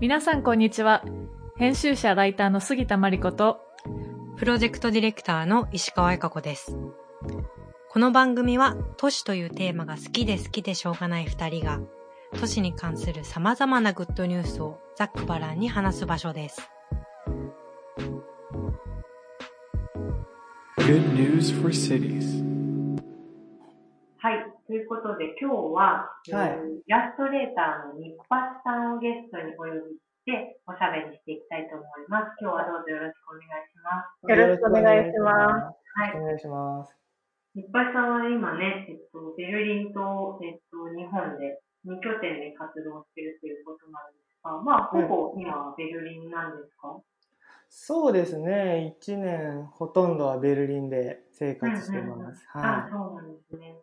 皆さんこんにちは。編集者ライターの杉田真理子と、プロジェクトディレクターの石川恵香子です。この番組は都市というテーマが好きで好きでしょうがない二人が都市に関する様々なグッドニュースをざっくばらんに話す場所です。Good news for cities. で、今日は、はいえーイラストレーターのニッパスさんをゲストにお呼びして、おしゃべりしていきたいと思います。今日はどうぞよろしくお願いします。よろしくお願いします。はい。お願いします。ニッパスさんは今ね、えっと、ベルリンと、えっと、日本で2拠点で活動しているということなんですが、まあ、ほぼ今はベルリンなんですか、そうですね。1年ほとんどはベルリンで生活してます。あ、はそうなんですね。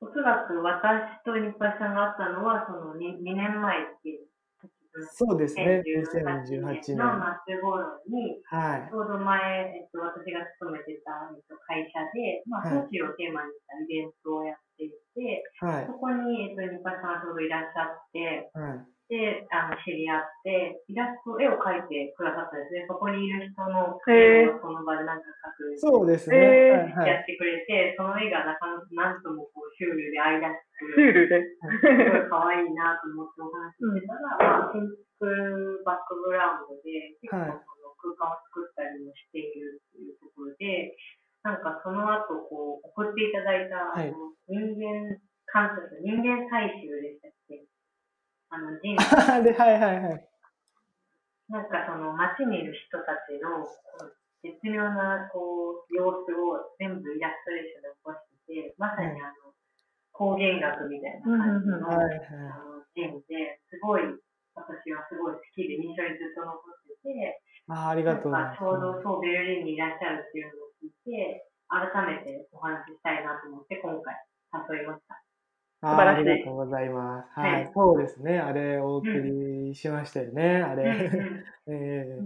おそらく私とニッパスさんが会ったのは、その 2, 2年前っていう。そうですね。2018 2018年。のは夏頃に、い。ちょうど前、えっと、私が勤めてた、えっと、会社で、まあ、はい都市をテーマにしたイベントをやっていて、はいそ。こに、えっと、ニッパスさんがちょうどいらっしゃって、はい。で、あの、知り合って、イラスト、絵を描いてくださったんですね。そこにいる人のへー絵をその場でなんか描く。そうですね。えはいはい。やってくれて、その絵がなかなかなんともこうシュールで愛らしシュく、ールで。すごい可愛いなと思ってお話ししてたら、まあ、建築バックグラウンドで、結構はいその空間を作ったりもしているっていうところで、なんかその後こう送っていただいた、はいあの人間観察、人間採集でしたっけあの人 で、はいはいはい。なんかその街にいる人たちの絶妙なこう様子を全部イラストレーションで起こしてて、まさにあの光源学みたいな感じのはいはい。あのシーンで、すごい私はすごい好きで印象にずっと残ってて、あーありがとうございますなんかちょうどそうベルリンにいらっしゃるっていうのを聞いて、改めてお話ししたいなと思って今回誘いました。素晴らしいありがとうございます。ははいい。そうですね。あれ、お送りしましたよね。あうんれ。うん え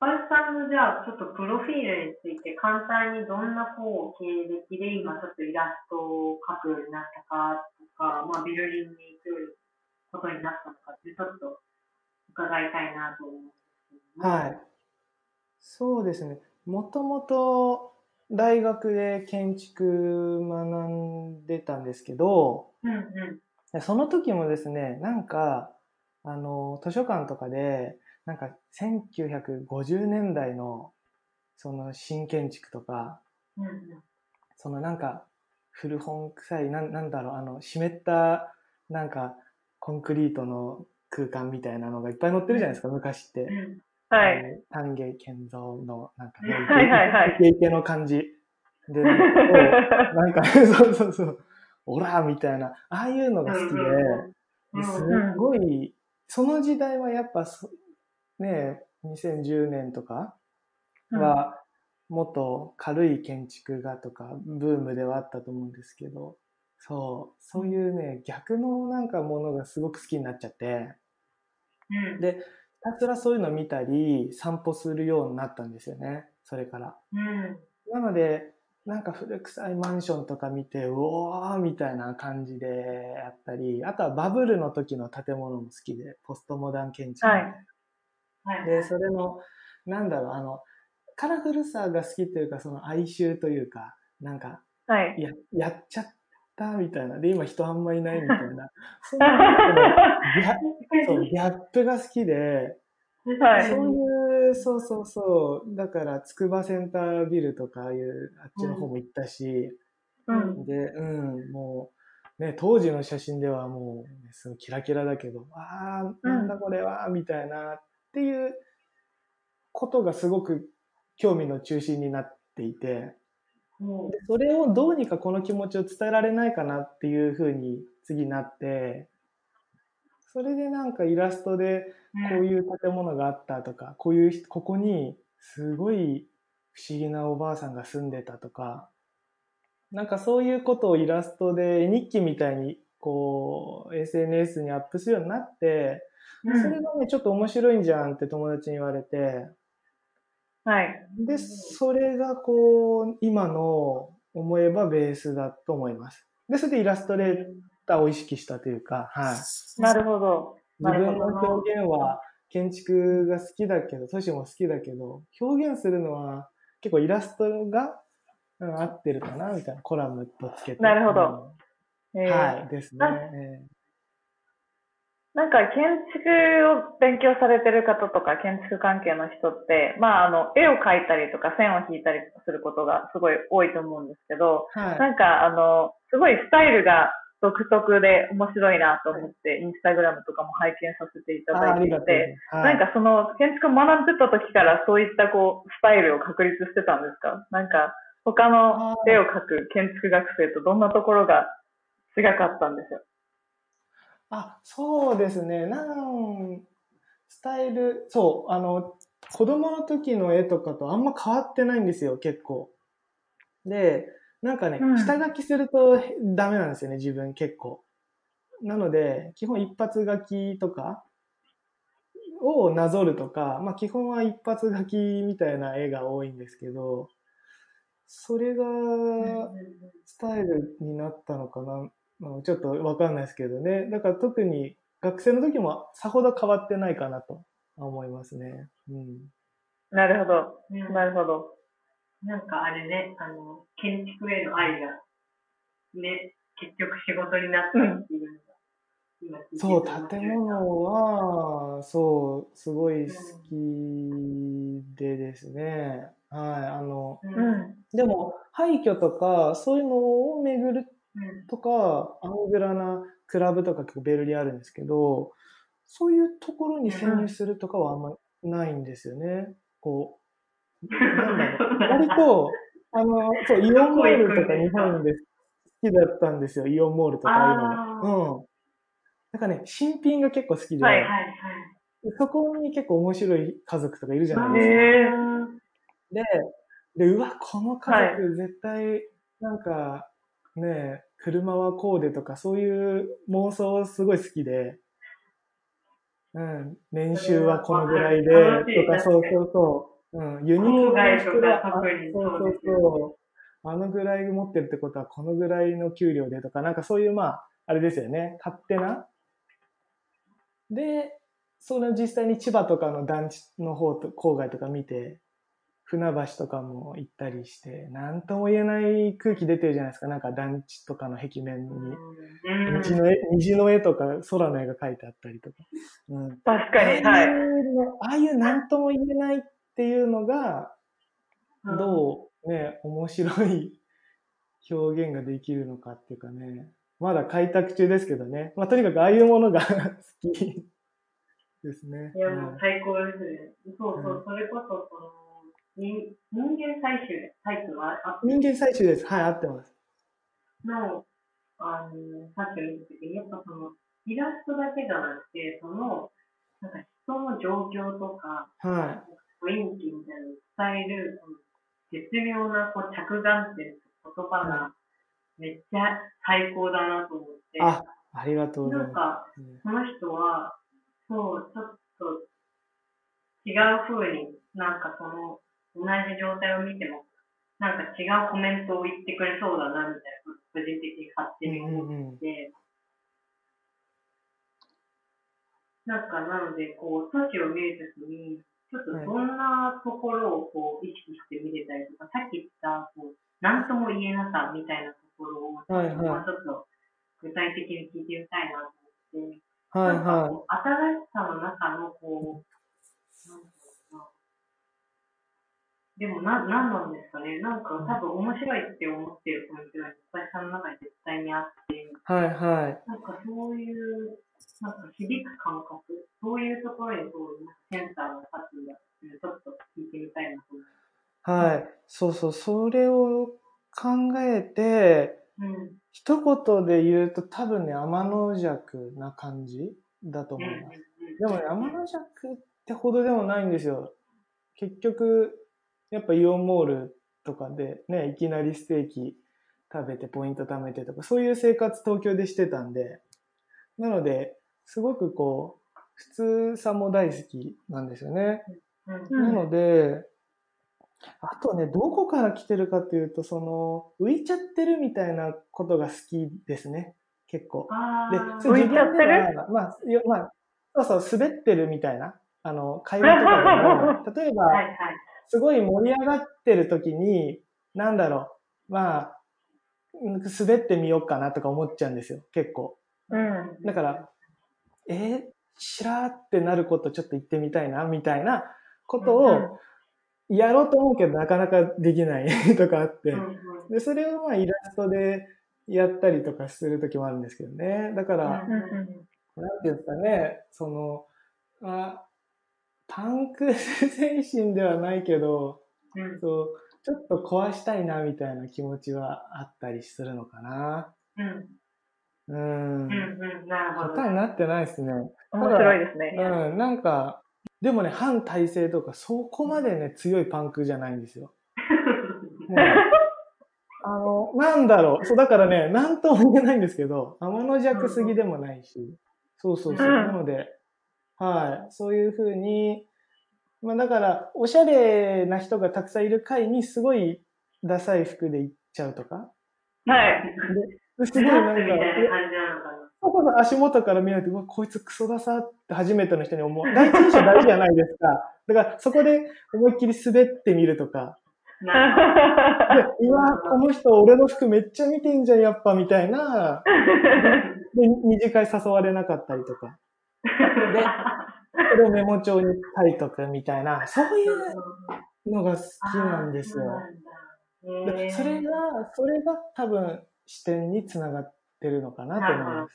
ルさんのじゃあちょっとプロフィールについて簡単にどんなこう経歴で今ちょっとイラストを描くようになったかとか、まあベルリンに行くことになったのかってちょっと伺いたいなと思うんですけども。はい。そうですね。もともと大学で建築学んでたんですけど、うんうん。でその時もですね、なんか、あの、図書館とかで、なんか1950年代のその新建築とか、うんうん。そのなんか古本臭い、なんなんだろう、あの、湿ったなんかコンクリートの空間みたいなのがいっぱい載ってるじゃないですか、昔って。うんはい。えー丹下健三のなんか はいはいはいイケイケの感じで、なんかそうそうそう、オラーみたいな、ああいうのが好きで、うんですごい、その時代はやっぱそ、ね、2010年とかは、もっと軽い建築がとか、ブームではあったと思うんですけど、そう、そういうね、逆のなんかものがすごく好きになっちゃって、うん。で、ひたすらそういうの見たり、散歩するようになったんですよね、それから。うん。なので、なんか古臭いマンションとか見て、うおーみたいな感じでやったり、あとはバブルの時の建物も好きで、ポストモダン建築みたいな。はい。で、それの、なんだろう、あの、カラフルさが好きというか、その哀愁というか、なんか、はい。や、やっちゃったみたいな。で、今人あんまいないみたいな。そんななんかねギャそう、ギャップが好きで、はいそういう、そうそうそう。だから、筑波センタービルとか、ああいう、あっちの方も行ったし、うん。で、うん、もう、ね、当時の写真ではもう、ね、すごいキラキラだけど、ああ、なんだこれは、みたいな、っていうことがすごく興味の中心になっていて、それをどうにかこの気持ちを伝えられないかなっていうふうに次なって、それでなんかイラストでう、こういう建物があったとか、こういう人、ここにすごい不思議なおばあさんが住んでたとか、なんかそういうことをイラストで絵日記みたいにこう SNS にアップするようになって、うん。それがね、ちょっと面白いんじゃんって友達に言われて、はい。で、それがこう、今の思えばベースだと思います。で、それでイラストレーターを意識したというか、はい。なるほど。自分の表現は建築が好きだけど、都市も好きだけど、表現するのは結構イラストが、うん合ってるかなみたいなコラムとつけて。なるほどうんえーはい、ですね。なんか建築を勉強されてる方とか建築関係の人って、まああの、絵を描いたりとか線を引いたりすることがすごい多いと思うんですけど、ーはい。なんかあの、すごいスタイルが独特で面白いなと思って、インスタグラムとかも拝見させていただいていて。はいなんかその建築を学んでた時からそういったこう、スタイルを確立してたんですか？なんか他の絵を描く建築学生とどんなところが違かったんですよ。あ、そうですね。なん、スタイル、そう、あの、子供の時の絵とかとあんま変わってないんですよ、結構。で、なんかね、うん下書きするとダメなんですよね、自分結構。なので、基本一発書きとかをなぞるとか、まあ基本は一発書きみたいな絵が多いんですけど、それがスタイルになったのかな、うんちょっとわかんないですけどね。だから特に学生の時もさほど変わってないかなと思いますね。うん。なるほど。うんなるほど。なんかあれね、あの、建築への愛が、ね、結局仕事になったっていうのが、今聞いててそう、建物は、そう、すごい好きでですね。はい、あの、うんうん。でも、廃墟とか、そういうのを巡るうんとか、アングラなクラブとか結構ベルリンあるんですけど、そういうところに潜入するとかはあんまないんですよね。こう、なんだろう。割と、あの、そう、イオンモールとか日本で好きだったんですよ。イオンモールとかああいうのが。うん。なんかね、新品が結構好きで、はいはいはい。そこに結構面白い家族とかいるじゃないへですか。えで、で、うわ、この家族絶対、なんか、ね、車はこうでとか、そういう妄想すごい好きで、うん、年収はこのぐらいで、とか、そうそうそう、うん、ユニクロの人郊外とが、そうそうそう、あのぐらい持ってるってことは、このぐらいの給料でとか、なんかそういう、まあ、あれですよね、勝手な。で、その実際に千葉とかの団地の方と、郊外とか見て、船橋とかも行ったりして、なんとも言えない空気出てるじゃないですか。なんか団地とかの壁面に。うん虹の絵、虹の絵とか空の絵が描いてあったりとか。うん。確かに、はい。ああいうなんとも言えないっていうのが、どうね、面白い表現ができるのかっていうかね。まだ開拓中ですけどね。まあとにかくああいうものが 好きですね。いや、もううん最高ですね。そうそうう、んそれこそ、その、人人間採集、タイプはあ人間採集です。はい、合ってます。の、あの、さっき見た時に、やっぱその、イラストだけじゃなくて、その、なんか人の状況とか、は雰囲気みたいなのを伝える、絶妙なこう着眼点と言葉がめっちゃ最高だなと思って、い。あ、ありがとうございまなんか、その人は、そう、ちょっと違う風に、なんかその、同じ状態を見ても、なんか違うコメントを言ってくれそうだな、みたいな、個人的に勝手に思って、なんかなので、こう、都市を見るときに、ちょっとどんなところをこう意識して見れたりとか、さっき言った、こう、なんとも言えなさみたいなところを、はいはい。まあちょっと具体的に聞いてみたいなと思って、はいなんかはこう新しさの中のこう、なんだろうな。でもな、なんなんですかね。なんか多分面白いって思ってるコメントがいっぱいさんの中に絶対にあって、い。はいはい。なんかそういう、なんか響く感覚、そういうところにこう、センターが立つんだっていうのをちょっと聞いてみたいなと思はい。そうそう、それを考えて、う。うん。一言で言うと多分ね、天の弱な感じだとうんうん思います。でもね、天の弱ってほどでもないんですよ。結局、やっぱイオンモールとかでね、いきなりステーキ食べてポイント貯めてとか、そういう生活東京でしてたんで、なので、すごくこう、普通さも大好きなんですよね。なので、あとね、どこから来てるかっていうと、その、浮いちゃってるみたいなことが好きですね。結構。でそれ浮いちゃってる？自分ではまあ、よまあ、そうそう、滑ってるみたいな。あの、会話とかでも、例えば、はいはい。すごい盛り上がってる時に、なんだろう、まあ、うん滑ってみようかなとか思っちゃうんですよ、結構。うん。だから、えー、しらーってなることちょっと言ってみたいな、みたいなことをやろうと思うけどなかなかできない とかあって。で、それをまあイラストでやったりとかする時もあるんですけどね。だから、うんなんていうんですかね、その、あ、パンク精神ではないけど、うんそう、ちょっと壊したいなみたいな気持ちはあったりするのかな。うんうん。うんうんなるほど。答えになってないですね。面白いですね。うん、なんか、でもね、反体制とか、そこまでね、強いパンクじゃないんですよ。もうあの、なんだろう。そう、だからね、なんとも言えないんですけど、天の弱すぎでもないし、そうそうそう。うんなので、はい、そういうふうに、まあだから、おしゃれな人がたくさんいる会に、すごいダサい服で行っちゃうとか。はい。ですごいなんか。そうそう足元から見られて、うわ、こいつクソださって初めての人に思う。第一印象大事じゃないですか。だから、そこで思いっきり滑ってみるとか。うわ、この人俺の服めっちゃ見てんじゃん、やっぱ、みたいな。で、二次会誘われなかったりとか。で、それをメモ帳に書いとくみたいな、そういうのが好きなんですよ。でそれが、それが多分視点につながってるのかなと思いま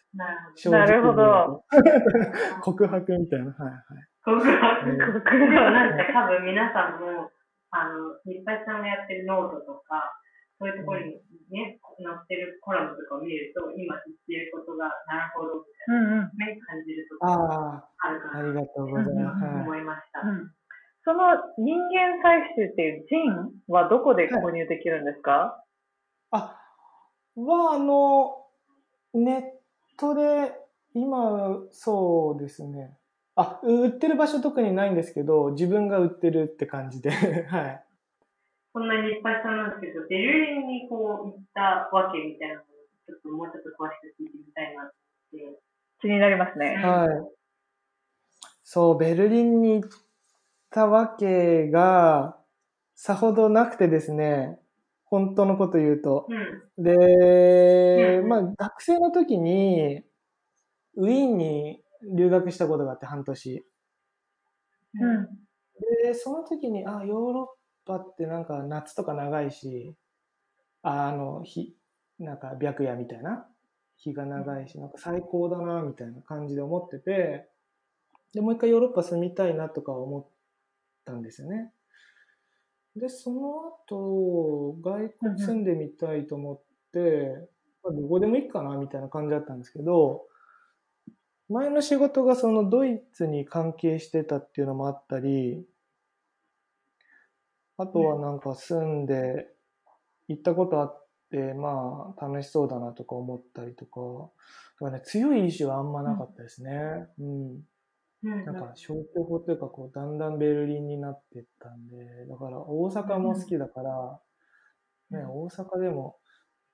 す。なるほど。告白みたいな。はいはい。告白。うんでもなんか多分皆さんも、あの、日配さんがやってるノートとか、そういうところにね、載ってるコラムとかを見ると、今言ってることが、なるほど、みたいうんうん。な、ね、感じるところああ、あるかなありがとうございます。とはい思いました。うんその人間採集っていう zine はどこで購入できるんですか、あ、は、あの、ネットで、今、そうですね。あ、売ってる場所特にないんですけど、自分が売ってるって感じで、はい。こんなにいっぱいさんなんですけど、ベルリンにこう行ったわけみたいなのを、ちょっともうちょっと詳しく聞いてみたいなって。気になりますね。はい。そう、ベルリンに行ったわけが、さほどなくてですね、本当のこと言うと。うん。で、うんまあ、学生の時に、ウィーンに留学したことがあって半年。うん。で、その時に、あ、ヨーロッパってなんか夏とか長いし、あの、日、なんか白夜みたいな日が長いし、なんか最高だな、みたいな感じで思ってて、で、もう一回ヨーロッパ住みたいなとか思ったんですよね。で、その後、外国住んでみたいと思って、まあどこでもいいかな、みたいな感じだったんですけど、前の仕事がそのドイツに関係してたっていうのもあったり、あとはなんか住んで行ったことあって、まあ楽しそうだなとか思ったりとか、だからね、強い意志はあんまなかったですね。うん。うん。なんか消去法というか、こう、だんだんベルリンになってったんで、だから大阪も好きだから、ね、大阪でも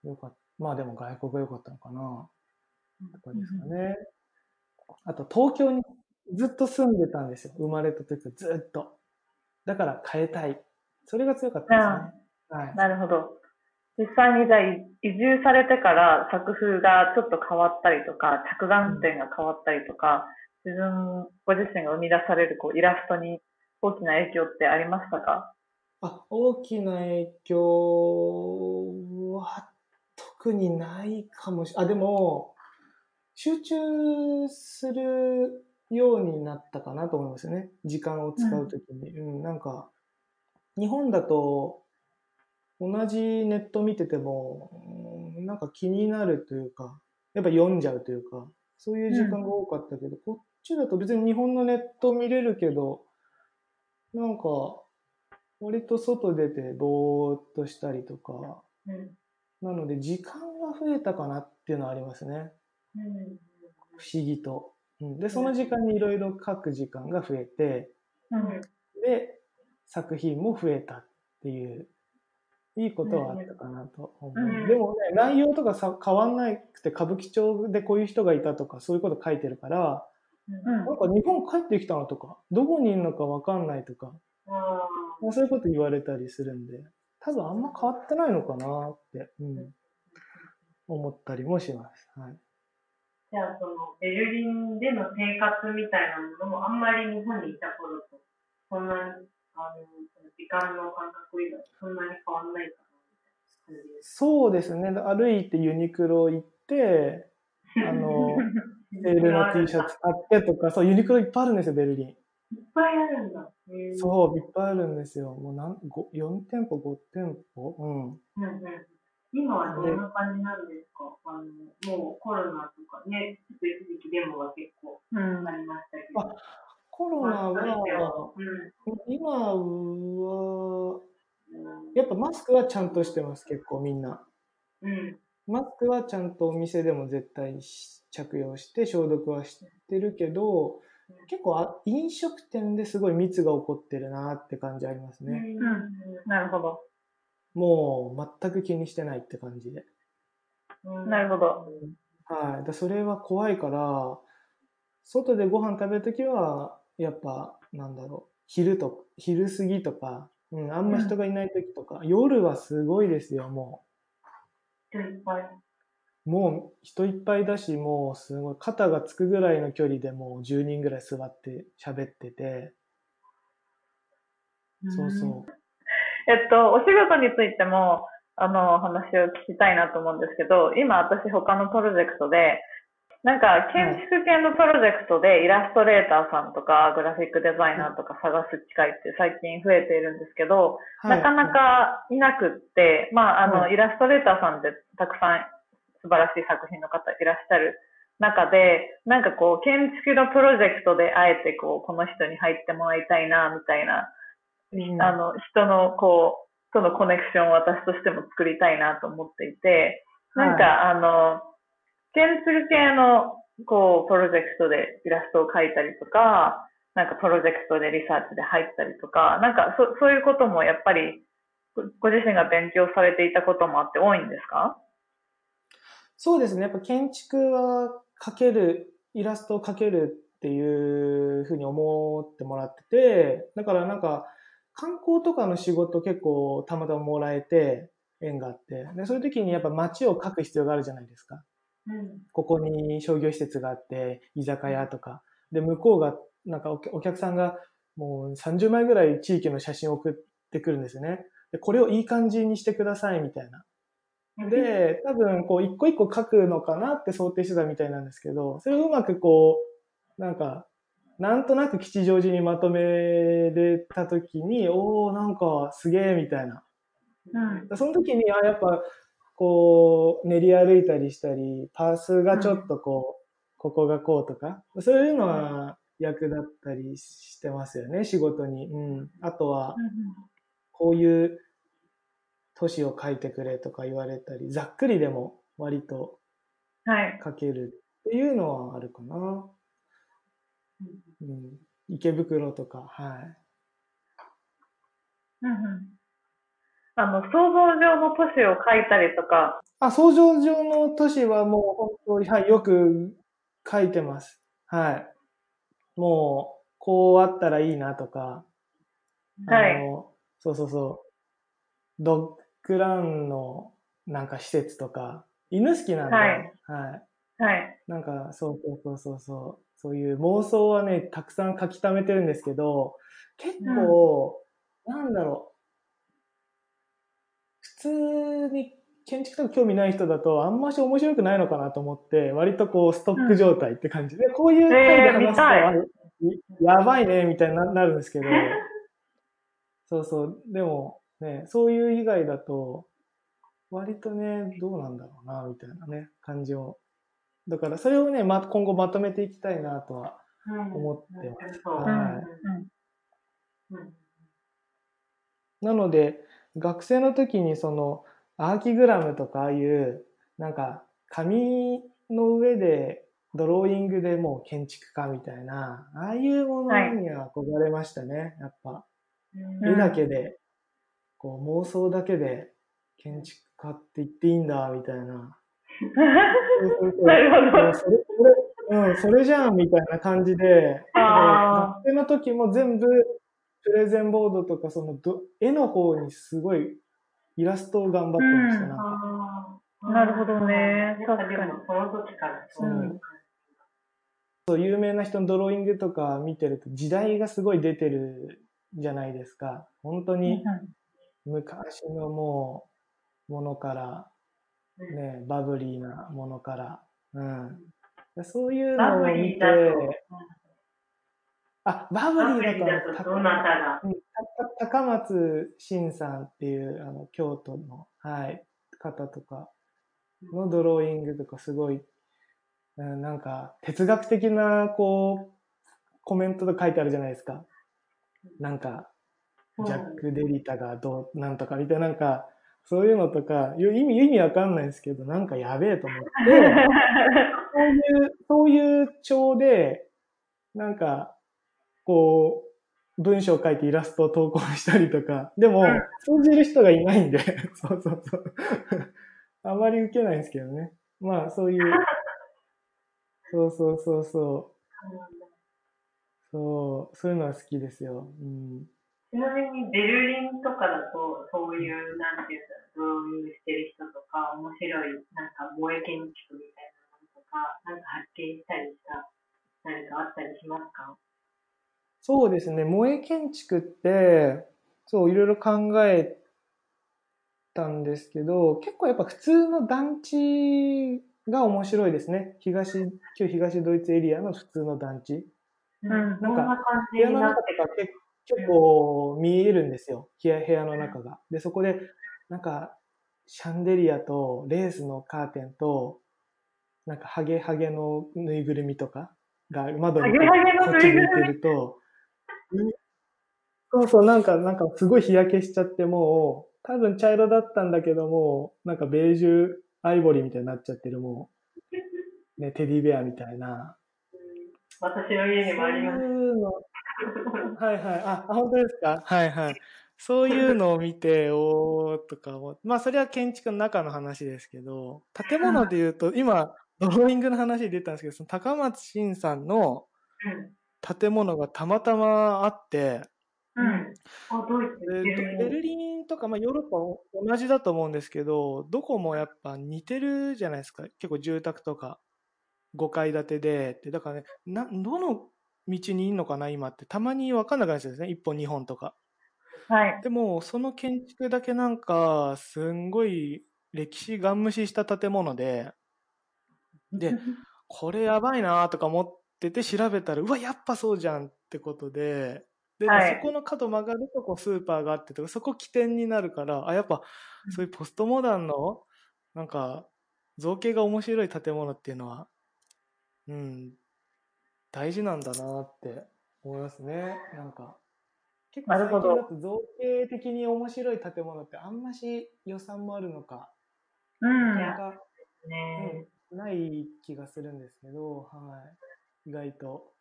よかった。まあでも外国が良かったのかな、とかですかね。あと東京にずっと住んでたんですよ。生まれた時ずっと。だから変えたい。それが強かったですね。はい。なるほど。実際にじゃあい移住されてから作風がちょっと変わったりとか、着眼点が変わったりとか、自分、ご自身が生み出されるこうイラストに大きな影響ってありましたか？あ、大きな影響は特にないかもしあ、でも、集中するようになったかなと思いますよね。時間を使うときに。うん、なんか、日本だと、同じネット見てても、うんなんか気になるというか、やっぱ読んじゃうというか、そういう時間が多かったけど、こっちだと別に日本のネット見れるけど、なんか、割と外出てぼーっとしたりとか、うん。なので時間が増えたかなっていうのはありますね。うん。不思議と。うん、で、その時間にいろいろ書く時間が増えて、うん。で、作品も増えたっていう、いいことはあったかなと思う。うんでもね、内容とかさ変わんなくて、歌舞伎町でこういう人がいたとか、そういうこと書いてるから、うんなんか日本帰ってきたのとか、どこにいるのかわかんないとか、あまあそういうこと言われたりするんで、多分あんま変わってないのかなって、うん、思ったりもします。はい。じゃあ、その、ベルリンでの生活みたいなものも、あんまり日本にいた頃と、そんなに、あの、時間の感覚以外、そんなに変わんないかな、みたいな感じです。そうですね。歩いてユニクロ行って、あの、セールの T シャツ買ってとか、そう、ユニクロいっぱいあるんですよ、ベルリン。いっぱいあるんだ。そう、いっぱいあるんですよ。もうなん、ご4店舗、5店舗？うん。うんうん今はどんな感じなんですかあの、もうコロナとかね、ちょっと一時期デモが結構うんありましたけど。あコロナは今は、うんやっぱマスクはちゃんとしてます、結構みんな。うん。マスクはちゃんとお店でも絶対し着用して消毒はしてるけど、結構あ飲食店ですごい密が起こってるなって感じありますね。んなるほど。もう全く気にしてないって感じで。うんなるほど。はい。だそれは怖いから、外でご飯食べるときは、やっぱ、なんだろう、昼と、昼過ぎとか、うん、あんま人がいないときとか、夜はすごいですよ、も人いっぱい。う。もう人いっぱいだし、もうすごい、肩がつくぐらいの距離でもう10人ぐらい座って喋ってて、そうそう。えっと、お仕事についても、あの、話を聞きたいなと思うんですけど、今私他のプロジェクトで、なんか建築系のプロジェクトでイラストレーターさんとかグラフィックデザイナーとか探す機会って最近増えているんですけど、なかなかいなくって、まあ、あの、はい。イラストレーターさんってたくさん素晴らしい作品の方いらっしゃる中で、なんかこう、建築のプロジェクトであえてこう、この人に入ってもらいたいな、みたいな、うん。あの、人のこう、とのコネクションを私としても作りたいなと思っていて、なんか、あの、建築系の、こう、プロジェクトでイラストを描いたりとか、なんかプロジェクトでリサーチで入ったりとか、なんかそそういうこともやっぱりご自身が勉強されていたこともあって多いんですか？そうですね。やっぱ建築は描ける、イラストを描けるっていうふうに思ってもらってて、だからなんか観光とかの仕事結構たまたまもらえて、縁があって、でそういう時にやっぱ街を描く必要があるじゃないですか。うん。ここに商業施設があって、居酒屋とか。で、向こうが、なんかお客さんがもう30枚ぐらい地域の写真を送ってくるんですよね。で、これをいい感じにしてくださいみたいな。で、多分、こう、一個一個書くのかなって想定してたみたいなんですけど、それをうまくこう、なんか、なんとなく吉祥寺にまとめれたときに、おー、なんかすげえみたいな。うん。その時に、あ、やっぱ、こう、練り歩いたりしたり、パースがちょっとこう、ここがこうとか、そういうのは役立ったりしてますよね、仕事に。うん。あとは、こういう都市を書いてくれとか言われたり、ざっくりでも割とはい。書けるっていうのはあるかな。うん。池袋とか、はい。うんうんあの、想像上の都市を描いたりとか、あ、想像上の都市はもう本当に、はい、よく書いてます。はい。もう、こうあったらいいなとか、はい。そうそうそう、ドッグランのなんか施設とか、犬好きなんで、はい。はい。はい。なんか、そうそうそうそうそう、そういう妄想はね、たくさん書き溜めてるんですけど、結構、なんだろう、普通に建築とか興味ない人だと、あんまし面白くないのかなと思って、割とこう、ストック状態って感じで、こういう回で話すと、えーあやばいね、みたいにななるんですけど、そうそう、でもね、そういう以外だと、割とね、どうなんだろうな、みたいなね、感じを。だから、それをね、ま、今後まとめていきたいなとはうん思ってます。はいうん。なので、学生の時にその、アーキグラムとかああいう、なんか、紙の上で、ドローイングでもう建築家みたいな、ああいうものには憧れましたね、やっぱ。絵だけで、こう妄想だけで建築家って言っていいんだ、みたいな。なるほど。それそれうん、それじゃんみたいな感じで、あ学生の時も全部プレゼンボードとかそのど絵の方にすごいイラストを頑張ってました。うんななるほどね確かもその時からそういう感そう有名な人のドローイングとか見てると時代がすごい出てるじゃないですか。本当に昔のもうものから、じ。ね、バブリーなものから、うん。そういうのを見てあ、バブリーリーだだととどなたが？うんた高松慎さんっていう、あの、京都の、はい、方とかのドローイングとかすごい、うん、なんか、哲学的な、こう、コメントと書いてあるじゃないですか。なんか、ジャック・デリタがどう、なんとかみたいな、なんか、そういうのとか、よ意味、意味わかんないですけど、なんかやべえと思って、そういう、そういう調で、なんか、こう、文章を書いてイラストを投稿したりとか、でも、通じる人がいないんで、そうそうそう。あまり受けないんですけどね。まあ、そういう、そうそうそうそう。そう、そういうのは好きですよ。うん。ちなみにベルリンとかだと、そういう、なんていうんだろう、ドローイングしてる人とか、面白い、なんか萌え建築みたいなものとか、なんか発見したりした、何かあったりしますか？そうですね。萌え建築って、そう、いろいろ考えたんですけど、結構やっぱ普通の団地が面白いですね。東、旧東ドイツエリアの普通の団地。んどんな感部屋の中とか結結構見えるんですよ。部屋部屋の中が。で、そこで、なんか、シャンデリアとレースのカーテンと、なんかハゲハゲのぬいぐるみとかが窓にこっち向いてると、そうそう、なんか、なんかすごい日焼けしちゃってもう、多分茶色だったんだけども、なんかベージュアイボリーみたいになっちゃってるもう、ね、テディベアみたいな。私の家にもあります。そういうのはいはい。あ、あ本当ですか？はいはい。そういうのを見て、おーとか思まあ、それは建築の中の話ですけど、建物で言うと、今、ドローイングの話出たんですけど、その高松晋さんのうん。建物がたまたまあって、ベルリンベルリンとか、まあ、ヨーロッパも同じだと思うんですけど、どこもやっぱ似てるじゃないですか。結構住宅とか5階建てでって、だからね、などの道にいんのかな、今って。たまに分かんなくなっちゃうんですね。1本、2本とか。はい。でも、その建築だけなんか、すんごい歴史ガン無視した建物で、で、これやばいなとか思ってて調べたら、うわ、やっぱそうじゃんってことで、で、はいそこの角曲がるとこうスーパーがあってとか、そこ起点になるから、あ、やっぱそういうポストモダンの、なんか、造形が面白い建物っていうのは、うん、大事なんだなって思いますね。なんか。結構最近だと造形的に面白い建物ってあんまし予算もあるのか、うん。なかなか、ね。うん、ない気がするんですけど、はい。意外と。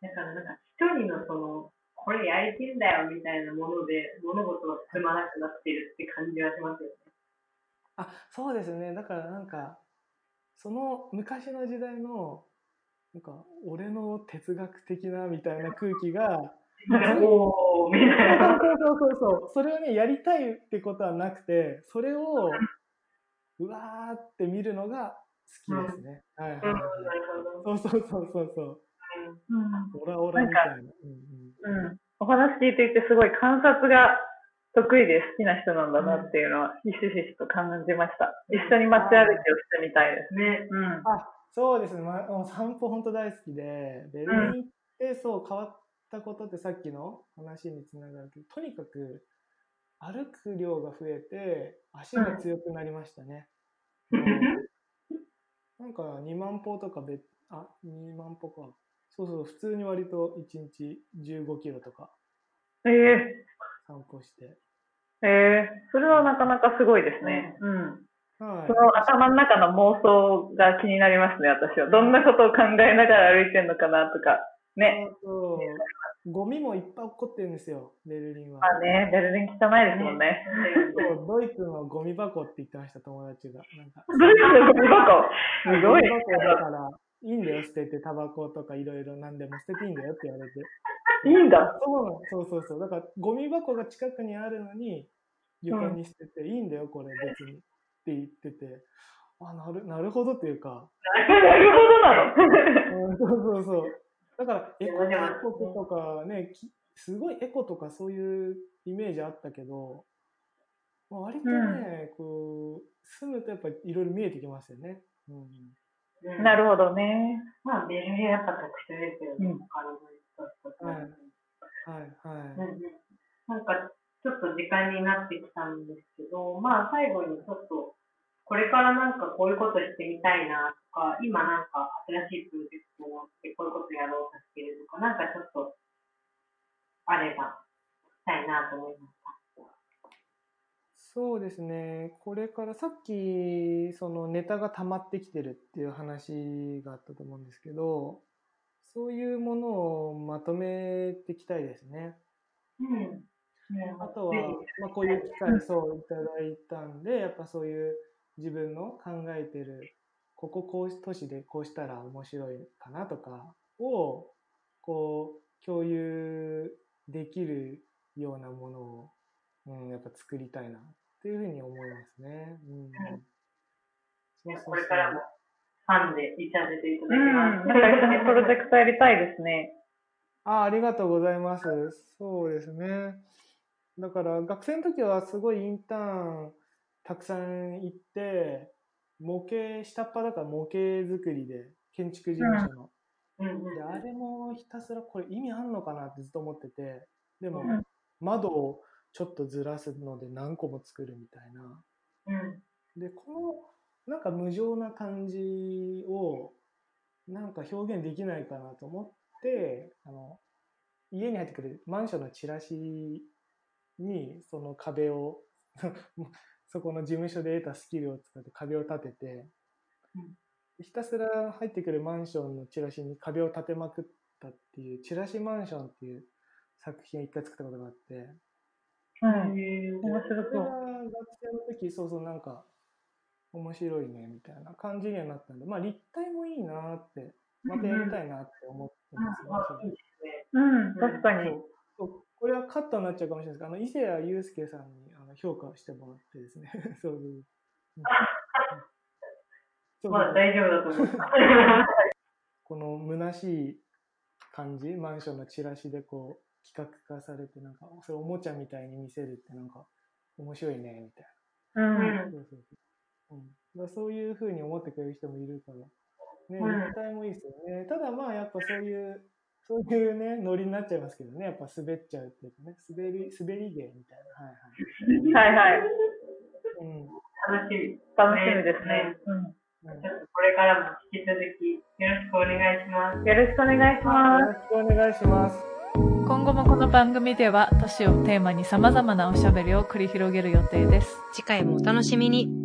だからなんか一人のその、これやりきんだよみたいなもので物事が進まなくなってるって感じはしますよね。あ、そうですね。だからなんか、その昔の時代の、なんか、俺の哲学的なみたいな空気が、なんか、おー、みたいな。そうそうそうそう。それをね、やりたいってことはなくて、それを、うわーって見るのが好きですね。はいはいうん、は。ない。そうそうそうそうそう。うんオラオラみたいな。うんうんうん。お話聞いていてすごい観察が得意で好きな人なんだなっていうのはひしひしと感じました。一緒に街歩きをしてみたいです。ね。うん。あ、そうですね。ま、散歩本当大好きで、ベルリンってそう変わったことってさっきの話につながるけど、とにかく歩く量が増えて、足が強くなりましたね。うんなんか2万歩とかべ、あ、2万歩か。そうそう、普通に割と1日15キロとかええ散歩して。ええそれはなかなかすごいですね。うん。はいそ。の頭の中の妄想が気になりますね、私は。どんなことを考えながら歩いてんのかなとか。ね。そうそう。ゴミもいっぱい起こってるんですよ、ベルリンは。まあね、ベルリン汚いですもんね。そうドイツのゴミ箱って言ってました、友達が。なんかドイツのゴミ箱すごいゴミ箱だから、いいんだよ、捨てて、タバコとかいろいろ何でも捨てていいんだよって言われて。いいんだ。そうそうそう。だから、ゴミ箱が近くにあるのに、床に捨てて、いいんだよ、これ別に。って言ってて、あ、なる、なるほどっていうか、なるほどなの？うんそうそうそう。だから、エコとかね、きすごいエコとかそういうイメージあったけど、まあ、割とね、こう、住むとやっぱりいろいろ見えてきますよね。うん。うんなるほどね。まあ、ベルギーやっぱ特殊ですよね。うん他の人とはいはい、うんはい。うんなんか、ちょっと時間になってきたんですけど、まあ、最後にちょっと、これからなんかこういうことしてみたいなとか、今なんか新しいプロジェクトをしてこういうことやろうとしてるとか、なんかちょっと、あれば、したいなと思いました。そうですね。これからさっき、そのネタが溜まってきてるっていう話があったと思うんですけど、そういうものをまとめていきたいですね。うん。あとは、まあ、こういう機会そういただいたんで、やっぱそういう自分の考えてる、こここう都市でこうしたら面白いかなとかを、こう、共有できるようなものを、うん、やっぱ作りたいなっていうふうに思いますね。うん。そうそうそうこれからもファンでいさせていただうん。きます。なんか一緒にプロジェクトやりたいですね。あ、ありがとうございます。そうですね。だから学生の時はすごいインターンたくさん行って、模型、下っ端だから模型作りで、建築事務所の。うんうんで、あれもひたすらこれ意味あんのかなってずっと思ってて、でもうん窓をちょっとずらすので何個も作るみたいな。うんで、このなんか無情な感じをなんか表現できないかなと思って、あの、家に入ってくるマンションのチラシにその壁を、そこの事務所で得たスキルを使って壁を立てて、ひたすら入ってくるマンションのチラシに壁を立てまくったっていう、チラシマンションっていう作品を一回作ったことがあって、うん。へー面白そう。学生の時、そうそうなんか、面白いね、みたいな感じにはなったんで、まあ立体もいいなって、またやりたいなって思ってますね。うん、確かに。これはカットになっちゃうかもしれないですけど、あの、伊勢谷友介さんにあの評価してもらってですね。そうそうそうまあ大丈夫だと思う。この虚しい感じ、マンションのチラシでこう、企画化されて、なんか、それおもちゃみたいに見せるってなんか、面白いね、みたいうん。な。そうそうそう。そういうふうに思ってくれる人もいるから、ね、うん立体もいいですよね。ただまあ、やっぱそういう、そういうね、ノリになっちゃいますけどね、やっぱ滑っちゃうっていうかね、滑り、滑り芸みたいな。はいはい。はいはい。うん。楽しみ。楽しみですね。うん。これからも引き続きよろしくお願いします。よろしくお願いします。よろしくお願いします。今後もこの番組では都市をテーマに様々なおしゃべりを繰り広げる予定です。次回もお楽しみに。